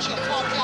Mannschaft vorwärts.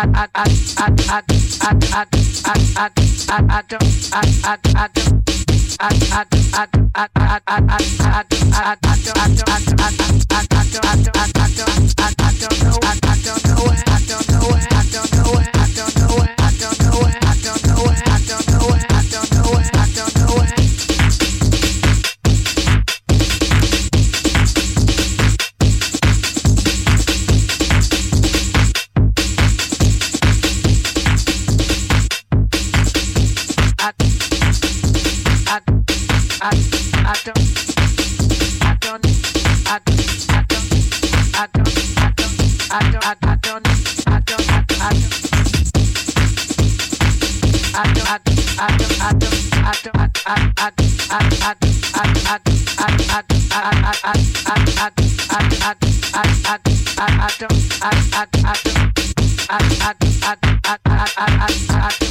I, don't know. I don't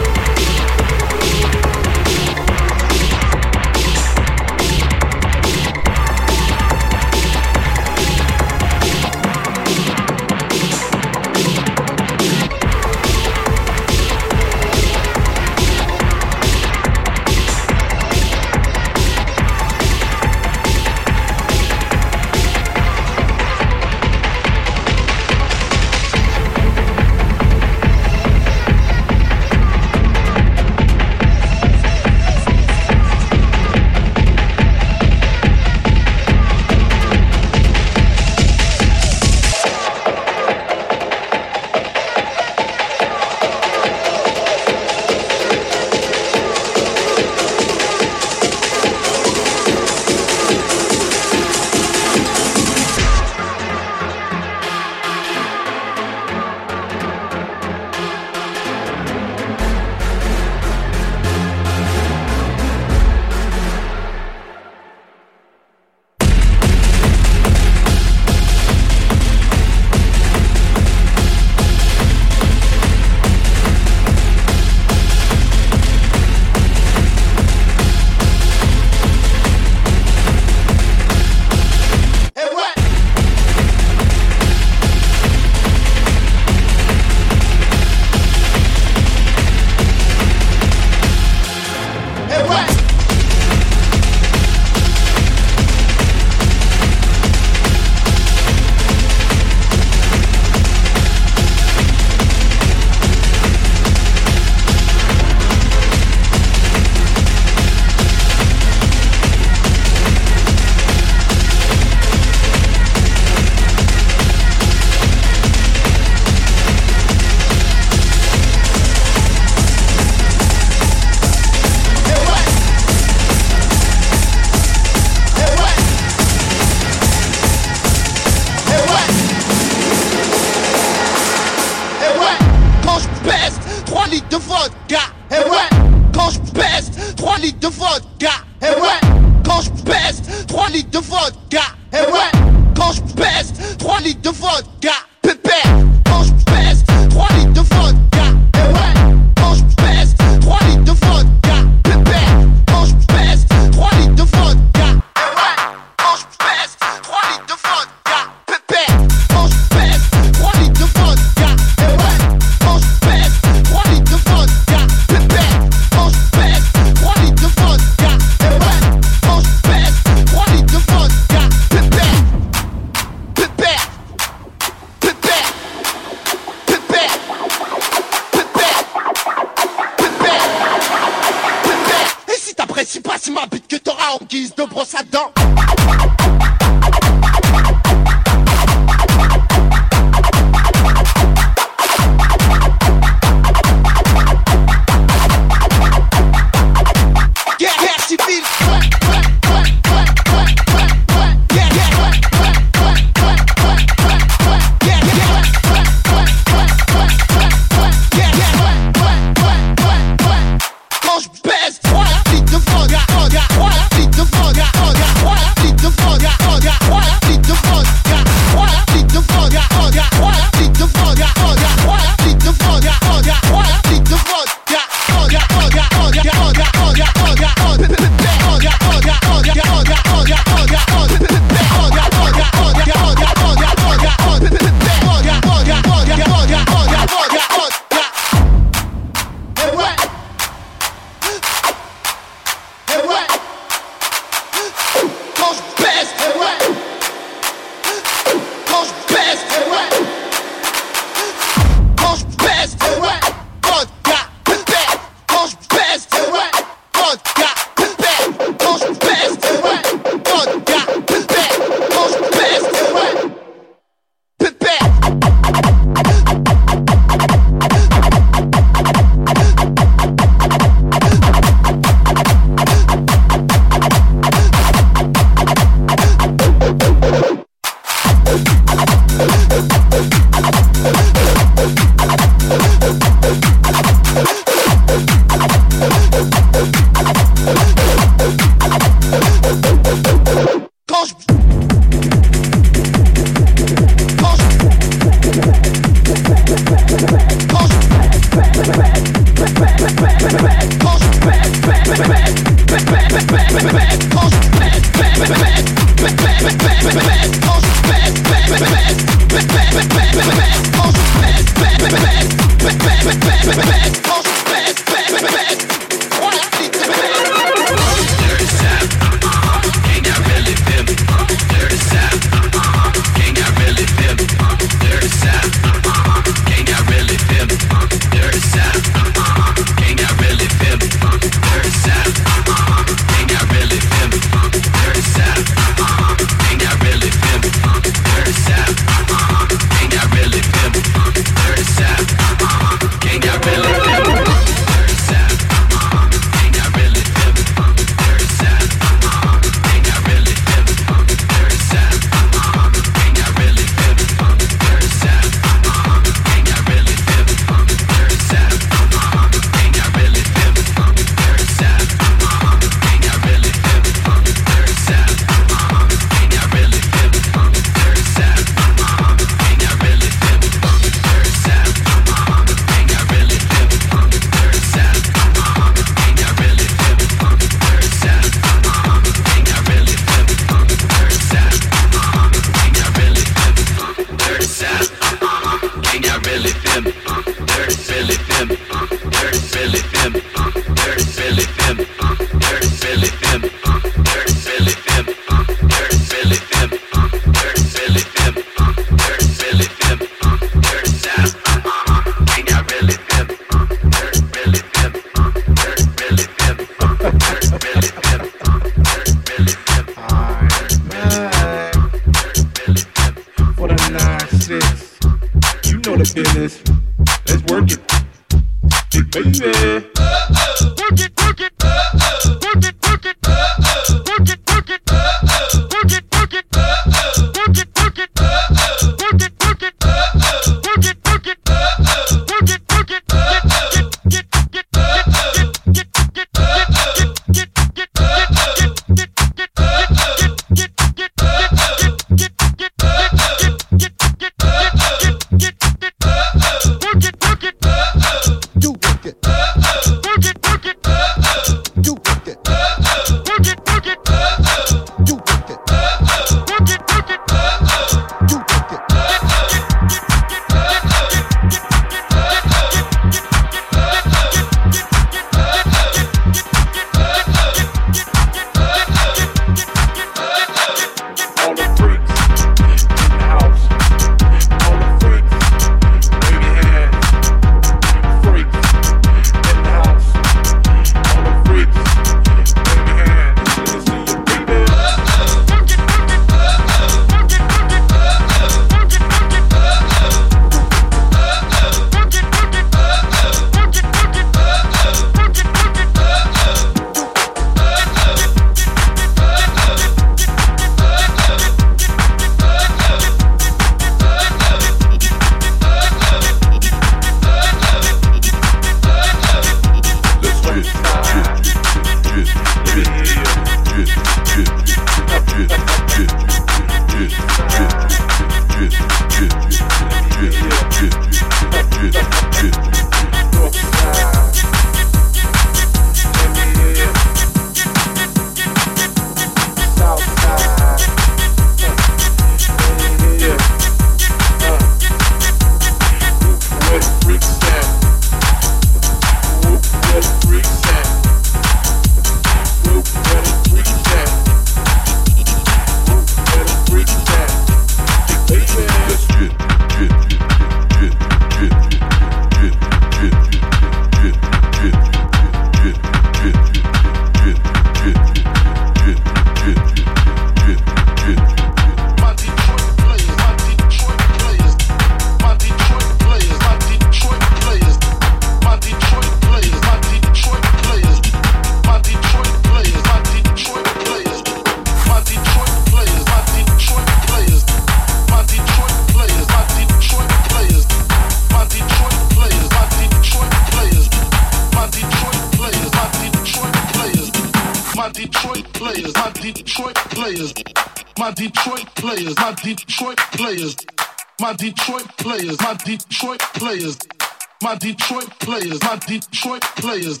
my Detroit players, my Detroit players,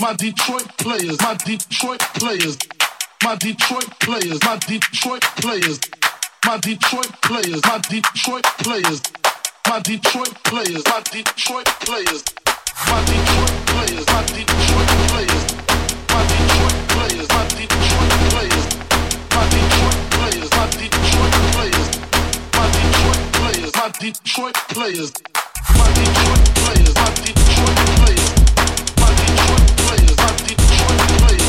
my Detroit players, my Detroit players, my Detroit players, my Detroit players, my Detroit players, my Detroit players, my Detroit players, my Detroit players, my Detroit players, my Detroit players, my Detroit players, my Detroit players, my Detroit players, my Detroit players, my Detroit players, Detroit players, my Detroit players, my Detroit players, my Detroit players,